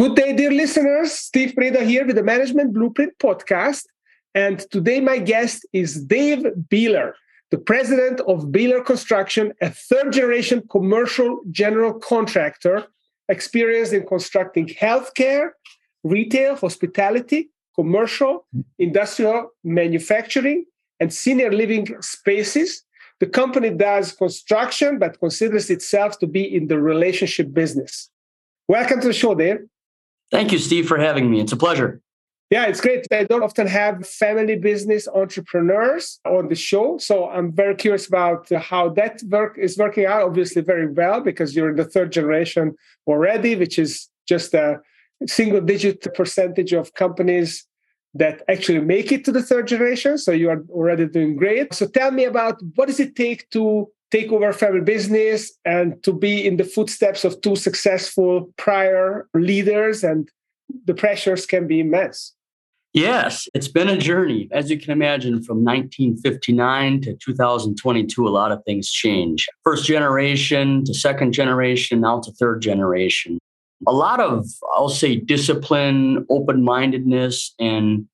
Good day, dear listeners. Steve Preda here with the Management Blueprint podcast. And today, my guest is Dave Beeler, the president of Beeler Construction, a third generation commercial general contractor experienced in constructing healthcare, retail, hospitality, commercial, industrial manufacturing, and senior living spaces. The company does construction, but considers itself to be in the relationship business. Welcome to the show, Dave. Thank you, Steve, for having me. It's a pleasure. Yeah, it's great. I don't often have family business entrepreneurs on the show. So I'm very curious about how that work is working out. Obviously, very well because you're in the third generation already, which is just a single digit percentage of companies that actually make it to the third generation. So you are already doing great. So tell me about what does it take to take over family business and to be in the footsteps of two successful prior leaders and the pressures can be immense. Yes, it's been a journey. As you can imagine, from 1959 to 2022, a lot of things change. First generation to second generation, now to third generation. A lot of, I'll say, discipline, open mindedness, and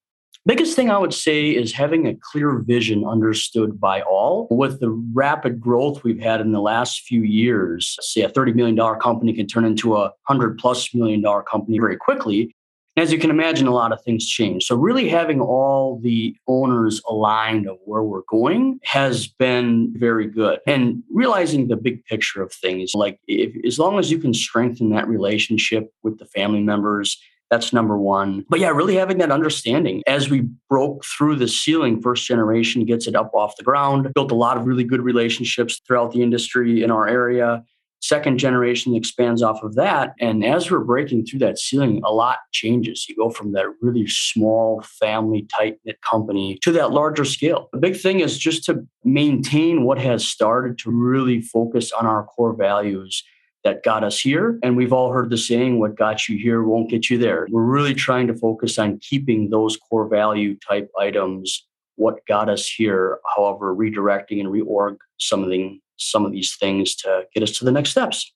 biggest thing I would say is having a clear vision understood by all. With the rapid growth we've had in the last few years, say a $30 million company can turn into a 100 plus million dollar company very quickly as you can imagine, a lot of things change. So, really having all the owners aligned of where we're going has been very good. And realizing the big picture of things, like if, as long as you can strengthen that relationship with the family members, that's number one. But yeah, really having that understanding. As we broke through the ceiling, first generation gets it up off the ground, built a lot of really good relationships throughout the industry in our area second generation expands off of that. And as we're breaking through that ceiling, a lot changes. You go from that really small family tight knit company to that larger scale. The big thing is just to maintain what has started to really focus on our core values that got us here. And we've all heard the saying, what got you here won't get you there. We're really trying to focus on keeping those core value type items what got us here, however, redirecting and reorg something some of these things to get us to the next steps.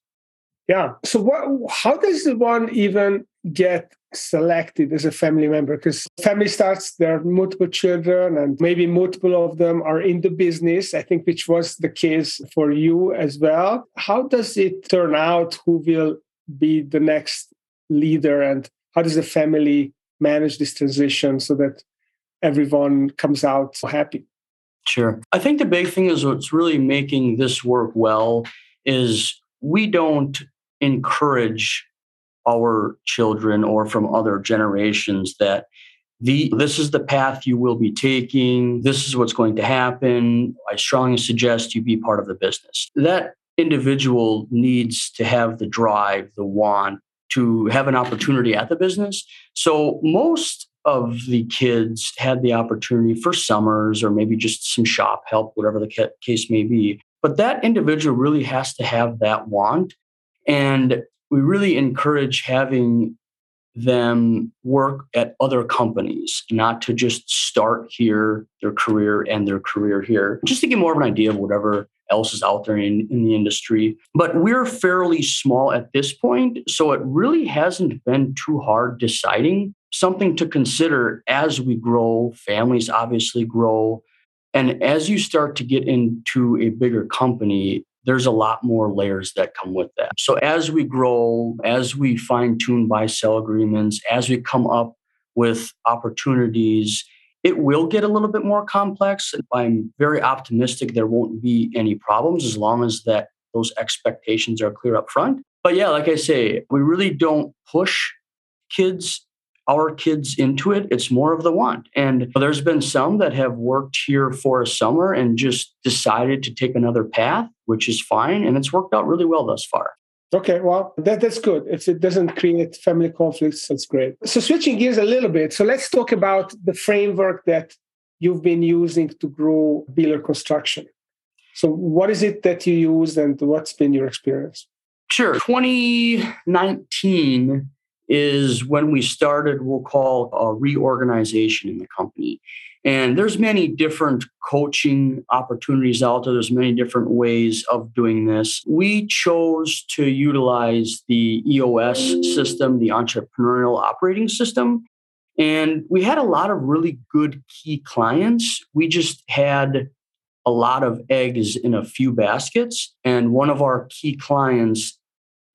Yeah. So what how does one even get selected as a family member? Because family starts, there are multiple children and maybe multiple of them are in the business, I think which was the case for you as well. How does it turn out who will be the next leader and how does the family manage this transition so that everyone comes out happy? Sure. I think the big thing is what's really making this work well is we don't encourage our children or from other generations that the this is the path you will be taking this is what's going to happen i strongly suggest you be part of the business that individual needs to have the drive the want to have an opportunity at the business so most of the kids had the opportunity for summers or maybe just some shop help, whatever the case may be. But that individual really has to have that want. And we really encourage having them work at other companies, not to just start here, their career and their career here, just to get more of an idea of whatever else is out there in, in the industry. But we're fairly small at this point. So it really hasn't been too hard deciding something to consider as we grow. Families obviously grow. And as you start to get into a bigger company, there's a lot more layers that come with that. So as we grow, as we fine tune buy sell agreements, as we come up with opportunities, it will get a little bit more complex. I'm very optimistic there won't be any problems as long as that those expectations are clear up front. But yeah, like I say, we really don't push kids our kids into it. It's more of the want. And there's been some that have worked here for a summer and just decided to take another path, which is fine. And it's worked out really well thus far. Okay, well, that, that's good. If it doesn't create family conflicts, that's great. So, switching gears a little bit, so let's talk about the framework that you've been using to grow Beeler Construction. So, what is it that you use and what's been your experience? Sure. 2019 is when we started, we'll call a reorganization in the company. And there's many different coaching opportunities out there. There's many different ways of doing this. We chose to utilize the EOS system, the entrepreneurial operating system. And we had a lot of really good key clients. We just had a lot of eggs in a few baskets. And one of our key clients,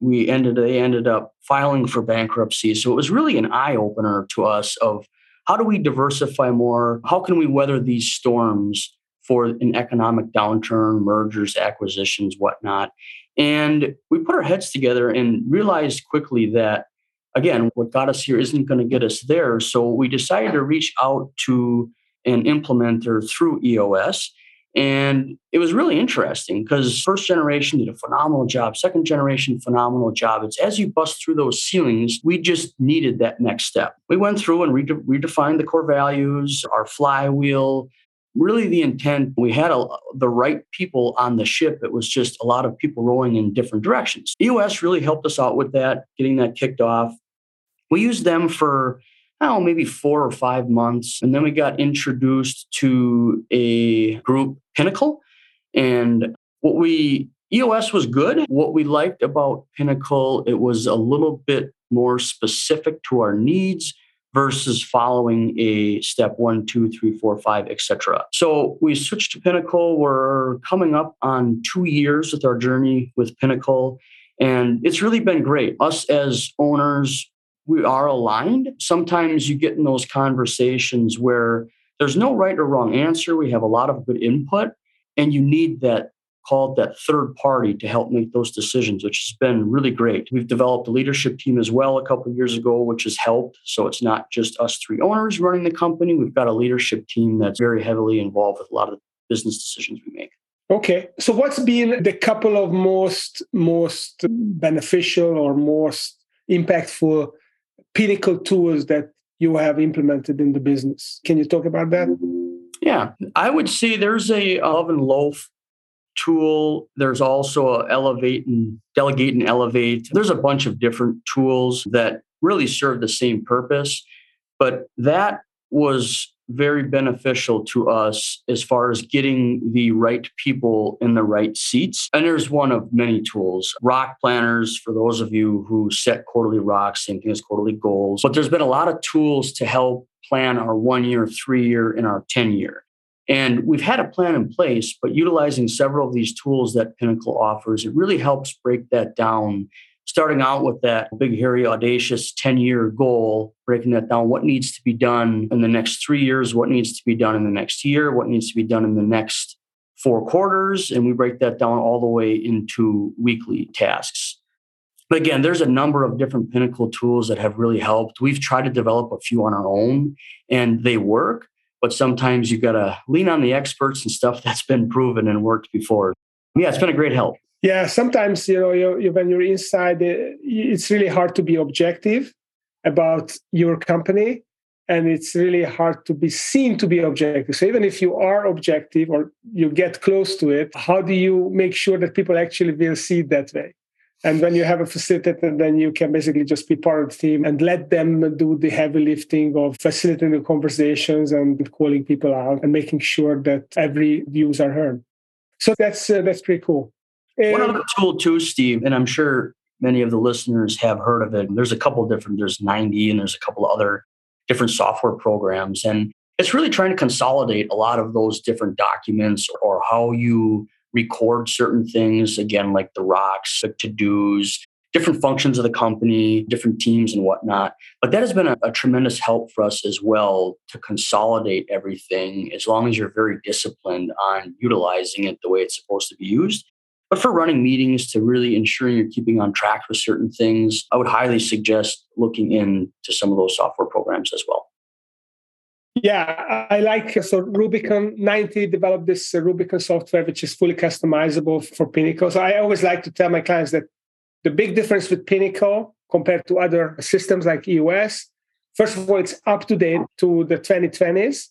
we ended they ended up filing for bankruptcy. So it was really an eye opener to us of how do we diversify more? How can we weather these storms for an economic downturn, mergers, acquisitions, whatnot? And we put our heads together and realized quickly that, again, what got us here isn't going to get us there. So we decided to reach out to an implementer through EOS and it was really interesting because first generation did a phenomenal job, second generation, phenomenal job. It's as you bust through those ceilings, we just needed that next step. We went through and rede- redefined the core values, our flywheel, really the intent we had a, the right people on the ship it was just a lot of people rowing in different directions eos really helped us out with that getting that kicked off we used them for oh, maybe four or five months. And then we got introduced to a group, Pinnacle. And what we, EOS was good. What we liked about Pinnacle, it was a little bit more specific to our needs versus following a step one, two, three, four, five, etc. So we switched to Pinnacle. We're coming up on two years with our journey with Pinnacle. And it's really been great. Us as owners, we are aligned. Sometimes you get in those conversations where there's no right or wrong answer. We have a lot of good input, and you need that called that third party to help make those decisions, which has been really great. We've developed a leadership team as well a couple of years ago, which has helped. So it's not just us three owners running the company. We've got a leadership team that's very heavily involved with a lot of the business decisions we make. Okay. So what's been the couple of most most beneficial or most impactful pinnacle tools that you have implemented in the business. Can you talk about that? Yeah, I would say there's a oven loaf tool. There's also a elevate and delegate and elevate. There's a bunch of different tools that really serve the same purpose, but that was very beneficial to us as far as getting the right people in the right seats. And there's one of many tools. Rock planners, for those of you who set quarterly rocks, same thing as quarterly goals. But there's been a lot of tools to help plan our one year, three year, and our 10 year. And we've had a plan in place, but utilizing several of these tools that Pinnacle offers, it really helps break that down starting out with that big, hairy, audacious 10 year goal, breaking that down. What needs to be done in the next three years? What needs to be done in the next year? What needs to be done in the next four quarters? And we break that down all the way into weekly tasks. But again, there's a number of different Pinnacle tools that have really helped. We've tried to develop a few on our own and they work, but sometimes you've got to lean on the experts and stuff that's been proven and worked before. Yeah, it's been a great help. Yeah, sometimes you know you, you, when you're inside, it's really hard to be objective about your company, and it's really hard to be seen to be objective. So even if you are objective or you get close to it, how do you make sure that people actually will see it that way? And when you have a facilitator, then you can basically just be part of the team and let them do the heavy lifting of facilitating the conversations and calling people out and making sure that every views are heard. So that's uh, that's pretty cool. And One other tool too, Steve, and I'm sure many of the listeners have heard of it. There's a couple different, there's 90 and there's a couple other different software programs. And it's really trying to consolidate a lot of those different documents or how you record certain things, again, like the rocks, the to-dos, different functions of the company, different teams and whatnot. But that has been a, a, tremendous help for us as well to consolidate everything as long as you're very disciplined on utilizing it the way it's supposed to be used. But for running meetings to really ensuring you're keeping on track with certain things, I would highly suggest looking into some of those software programs as well. Yeah, I like so Rubicon 90 developed this uh, Rubicon software, which is fully customizable for Pinnacle. So I always like to tell my clients that the big difference with Pinnacle compared to other systems like EOS, first of all, it's up to date to the 2020s.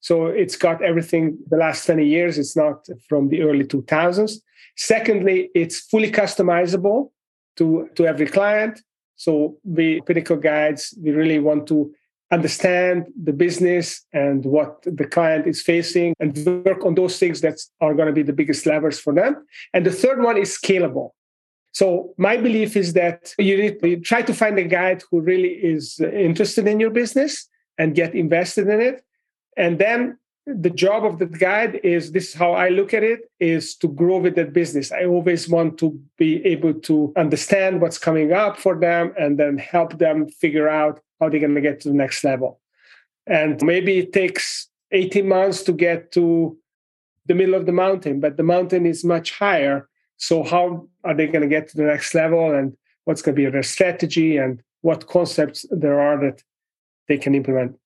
So it's got everything the last 20 years. It's not from the early 2000s. Secondly, it's fully customizable to, to every client. So we Pinnacle Guides, we really want to understand the business and what the client is facing and work on those things that are going to be the biggest levers for them. And the third one is scalable. So my belief is that you need to try to find a guide who really is interested in your business and get invested in it. And then the job of the guide is this is how I look at it is to grow with that business. I always want to be able to understand what's coming up for them and then help them figure out how they're going to get to the next level. And maybe it takes 18 months to get to the middle of the mountain, but the mountain is much higher. So, how are they going to get to the next level and what's going to be their strategy and what concepts there are that they can implement?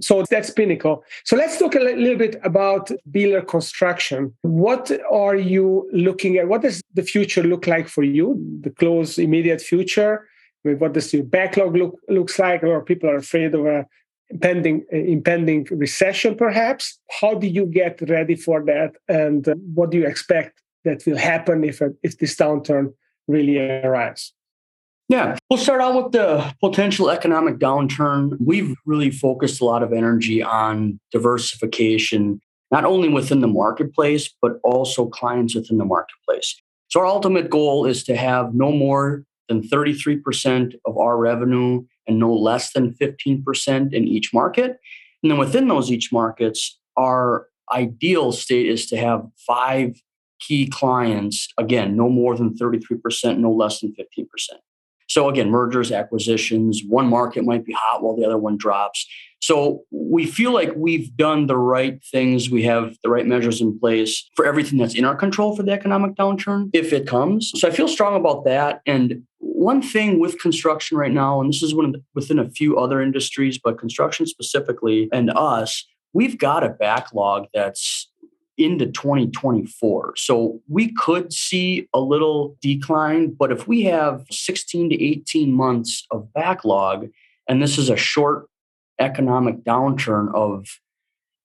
So that's Pinnacle. So let's talk a little bit about Beeler Construction. What are you looking at? What does the future look like for you? The close, immediate future? I mean, what does your backlog look looks like? A lot of people are afraid of a impending impending recession, perhaps. How do you get ready for that? And uh, what do you expect that will happen if if this downturn really arrives? Yeah, we'll start out with the potential economic downturn. We've really focused a lot of energy on diversification, not only within the marketplace, but also clients within the marketplace. So, our ultimate goal is to have no more than 33% of our revenue and no less than 15% in each market. And then within those each markets, our ideal state is to have five key clients, again, no more than 33%, no less than 15%. So again, mergers, acquisitions, one market might be hot while the other one drops. So we feel like we've done the right things. We have the right measures in place for everything that's in our control for the economic downturn if it comes. So I feel strong about that. And one thing with construction right now, and this is one within a few other industries, but construction specifically and us, we've got a backlog that's into 2024. So we could see a little decline, but if we have 16 to 18 months of backlog, and this is a short economic downturn of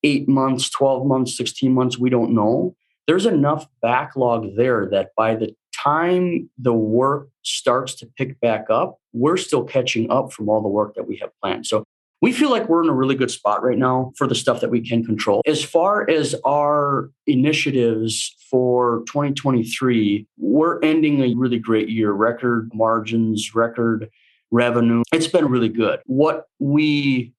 eight months, 12 months, 16 months, we don't know. There's enough backlog there that by the time the work starts to pick back up, we're still catching up from all the work that we have planned. So we feel like we're in a really good spot right now for the stuff that we can control. As far as our initiatives for 2023, we're ending a really great year, record margins, record revenue. It's been really good. What we,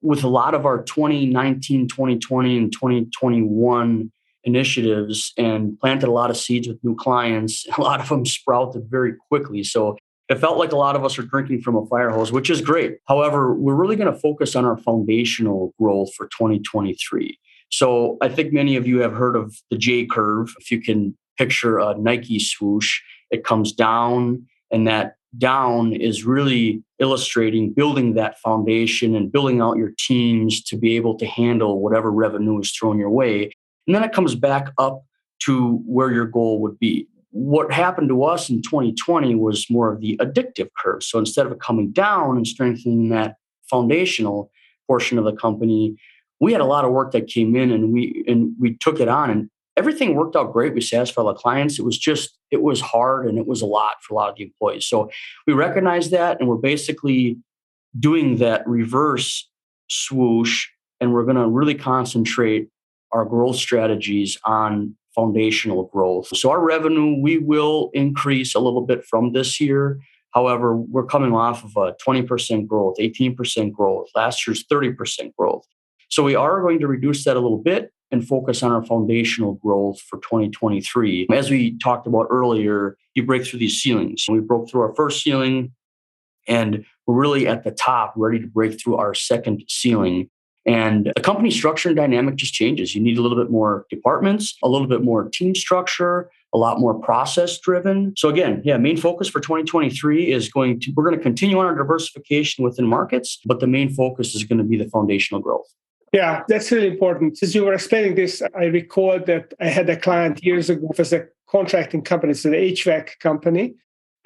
with a lot of our 2019, 2020, and 2021 initiatives and planted a lot of seeds with new clients, a lot of them sprouted very quickly. So it felt like a lot of us are drinking from a fire hose, which is great. However, we're really going to focus on our foundational growth for 2023. So I think many of you have heard of the J curve. If you can picture a Nike swoosh, it comes down, and that down is really illustrating building that foundation and building out your teams to be able to handle whatever revenue is thrown your way. And then it comes back up to where your goal would be what happened to us in 2020 was more of the addictive curve. So instead of coming down and strengthening that foundational portion of the company, we had a lot of work that came in and we and we took it on and everything worked out great. We satisfied the clients. It was just it was hard and it was a lot for a lot of the employees. So we recognize that and we're basically doing that reverse swoosh and we're going to really concentrate our growth strategies on foundational growth. So our revenue, we will increase a little bit from this year. However, we're coming off of a 20% growth, 18% growth, last year's 30% growth. So we are going to reduce that a little bit and focus on our foundational growth for 2023. As we talked about earlier, you break through these ceilings. We broke through our first ceiling and we're really at the top, ready to break through our second ceiling. And the company structure and dynamic just changes. You need a little bit more departments, a little bit more team structure, a lot more process driven. So again, yeah, main focus for 2023 is going to we're going to continue on our diversification within markets, but the main focus is going to be the foundational growth. Yeah, that's really important. Since you were explaining this, I recall that I had a client years ago as a contracting company, it's an HVAC company.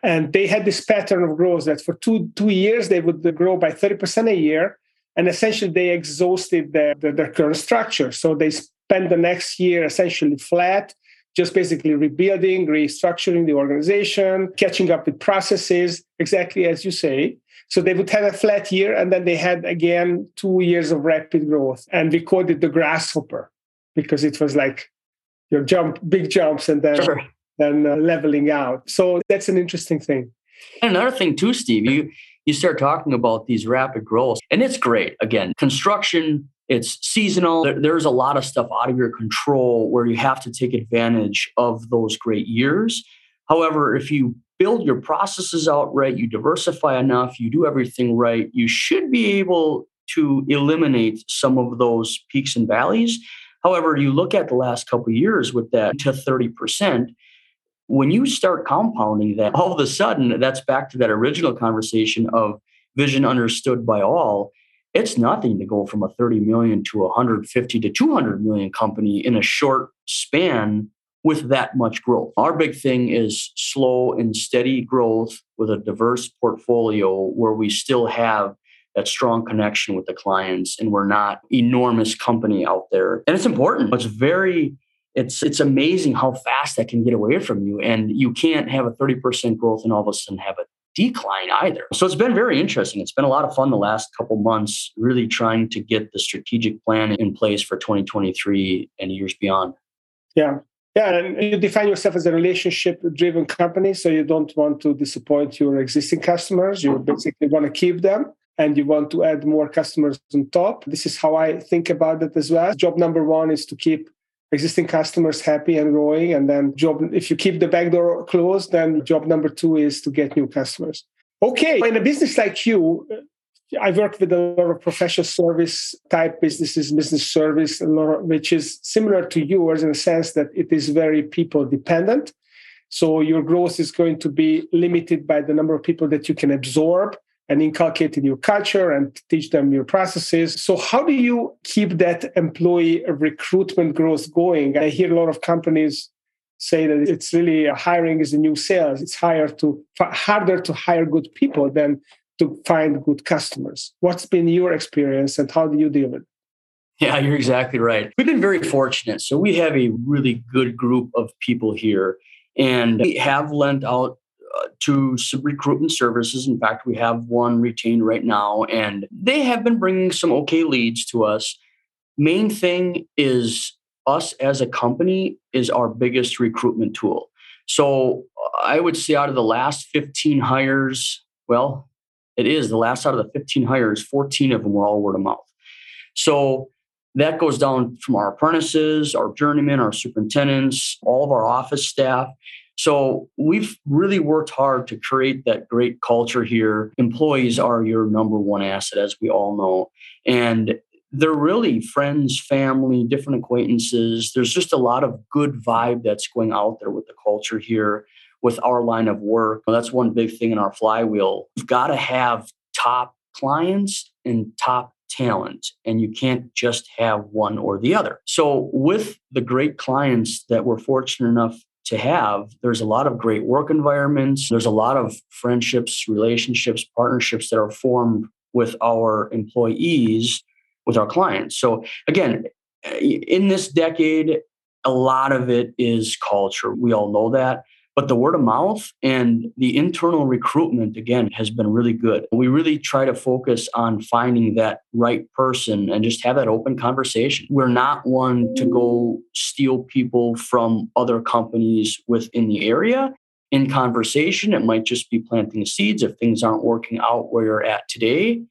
And they had this pattern of growth that for two two years they would grow by 30% a year and essentially they exhausted their, their, their current structure. So they spent the next year essentially flat just basically rebuilding, restructuring the organization, catching up with processes, exactly as you say. So they would have a flat year and then they had again two years of rapid growth. And we called it the grasshopper because it was like your jump, big jumps, and then, sure. then uh, leveling out. So that's an interesting thing. And another thing too, Steve, you you start talking about these rapid growths, and it's great. Again, construction, it's seasonal. There's a lot of stuff out of your control where you have to take advantage of those great years. However, if you build your processes out right, you diversify enough, you do everything right, you should be able to eliminate some of those peaks and valleys. However, you look at the last couple years with that to 30%, when you start compounding that, all of a sudden, that's back to that original conversation of vision understood by all. It's nothing to go from a 30 million to a 150 to 200 million company in a short span with that much growth. Our big thing is slow and steady growth with a diverse portfolio where we still have that strong connection with the clients and we're not enormous company out there. And it's important. It's very it's it's amazing how fast that can get away from you and you can't have a 30% growth and all of a sudden have a decline either. So it's been very interesting. It's been a lot of fun the last couple months really trying to get the strategic plan in place for 2023 and years beyond. Yeah. Yeah and you define yourself as a relationship driven company so you don't want to disappoint your existing customers. You basically want to keep them and you want to add more customers on top. This is how I think about it as well. Job number one is to keep existing customers happy and growing. And then job, if you keep the back door closed, then job number two is to get new customers. Okay, in a business like you, I work with a lot of professional service type businesses, business service, a lot of, which is similar to yours in the sense that it is very people dependent. So your growth is going to be limited by the number of people that you can absorb and inculcate in your culture and teach them your processes. So, how do you keep that employee recruitment growth going? I hear a lot of companies say that it's really uh, hiring is a new sales. It's higher to harder to hire good people than to find good customers. What's been your experience, and how do you deal with it? Yeah, you're exactly right. We've been very fortunate. So we have a really good group of people here and we have lent out to recruitment services. In fact, we have one retained right now, and they have been bringing some okay leads to us. Main thing is us as a company is our biggest recruitment tool. So uh, I would say out of the last 15 hires, well, it is the last out of the 15 hires, 14 of them were all word of mouth. So that goes down from our apprentices, our journeymen, our superintendents, all of our office staff. So we've really worked hard to create that great culture here. Employees are your number one asset, as we all know. And they're really friends, family, different acquaintances. There's just a lot of good vibe that's going out there with the culture here, with our line of work. That's one big thing in our flywheel. You've got to have top clients and top talent, and you can't just have one or the other. So, with the great clients that we're fortunate enough to have. There's a lot of great work environments. There's a lot of friendships, relationships, partnerships that are formed with our employees, with our clients. So, again, in this decade, a lot of it is culture. We all know that. But the word of mouth and the internal recruitment, again, has been really good. We really try to focus on finding that right person and just have that open conversation. We're not one to go steal people from other companies within the area. In conversation, it might just be planting seeds. If things aren't working out where you're at today,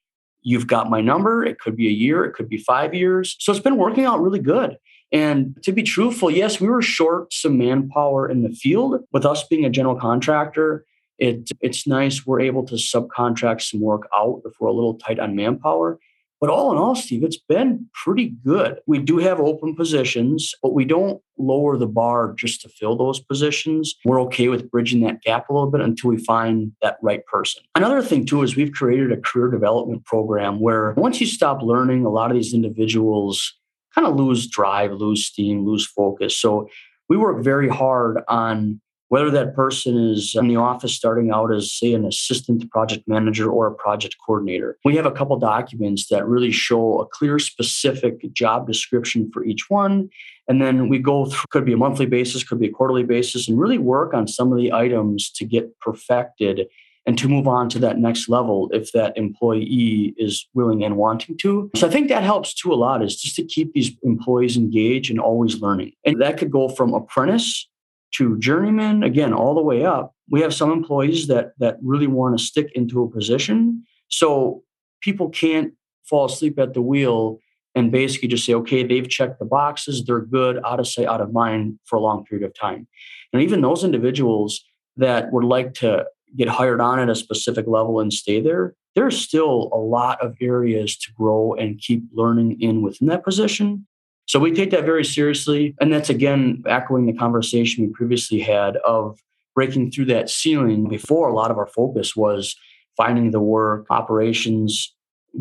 you've got my number. It could be a year, it could be five years. So it's been working out really good. And to be truthful, yes, we were short some manpower in the field. With us being a general contractor, it, it's nice we're able to subcontract some work out if we're a little tight on manpower. But all in all, Steve, it's been pretty good. We do have open positions, but we don't lower the bar just to fill those positions. We're okay with bridging that gap a little bit until we find that right person. Another thing, too, is we've created a career development program where once you stop learning, a lot of these individuals kind of lose drive, lose steam, lose focus. So we work very hard on whether that person is in the office starting out as, say, an assistant project manager or a project coordinator. We have a couple documents that really show a clear, specific job description for each one. And then we go through, could be a monthly basis, could be a quarterly basis, and really work on some of the items to get perfected and to move on to that next level if that employee is willing and wanting to. So I think that helps too a lot is just to keep these employees engaged and always learning. And that could go from apprentice to journeyman, again, all the way up. We have some employees that that really want to stick into a position. So people can't fall asleep at the wheel and basically just say, okay, they've checked the boxes, they're good, out of sight, out of mind for a long period of time. And even those individuals that would like to get hired on at a specific level and stay there, there's still a lot of areas to grow and keep learning in within that position. So we take that very seriously. And that's again echoing the conversation we previously had of breaking through that ceiling. Before, a lot of our focus was finding the work, operations,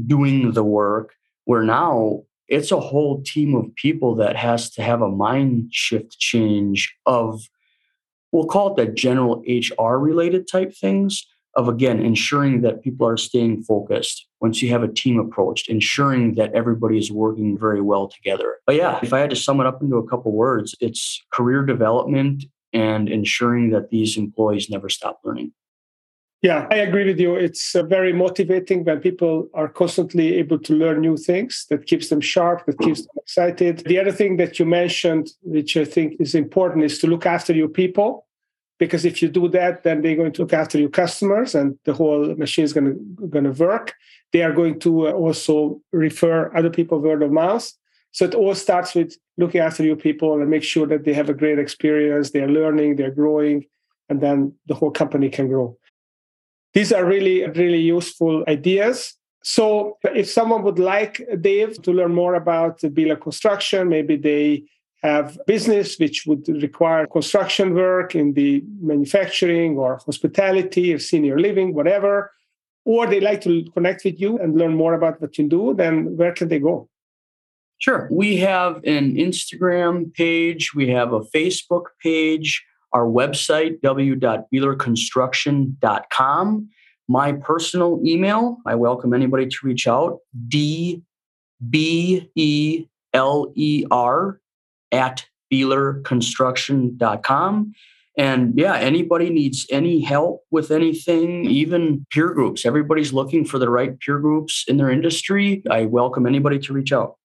doing the work, where now it's a whole team of people that has to have a mind shift change of we'll call it the general HR related type things of again ensuring that people are staying focused once you have a team approach ensuring that everybody is working very well together. But yeah if i had to sum it up into a couple words it's career development and ensuring that these employees never stop learning yeah. I agree with you. It's uh, very motivating when people are constantly able to learn new things that keeps them sharp that keeps them excited. The other thing that you mentioned which i think is important is to look after your people because if you do that then they're going to look after your customers and the whole machine is going to, going to work. They are going to uh, also refer other people word of mouth. So it all starts with looking after your people and make sure that they have a great experience. They're learning they're growing and then the whole company can grow these are really really useful ideas so if someone would like dave to learn more about the Beeler construction maybe they have business which would require construction work in the manufacturing or hospitality or senior living, whatever, or they like to connect with you and learn more about what you do, then where can they go? Sure. We have an Instagram page, we have a Facebook page, our website, w.beelerconstruction.com. My personal email, I welcome anybody to reach out, D B E L E R at beelerconstruction.com. And yeah, anybody needs any help with anything, even peer groups. Everybody's looking for the right peer groups in their industry. I welcome anybody to reach out.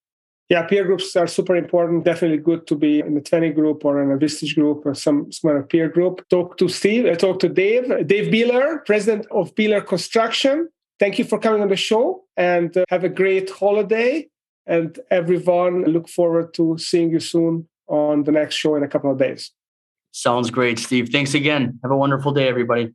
Yeah, peer groups are super important. Definitely good to be in a 20 group or in a Vistage group or some, smaller peer group. Talk to Steve, uh, talk to Dave, Dave Beeler, president of Beeler Construction. Thank you for coming on the show and uh, have a great holiday. And everyone, look forward to seeing you soon on the next show in a couple of days. Sounds great, Steve. Thanks again. Have a wonderful day, everybody.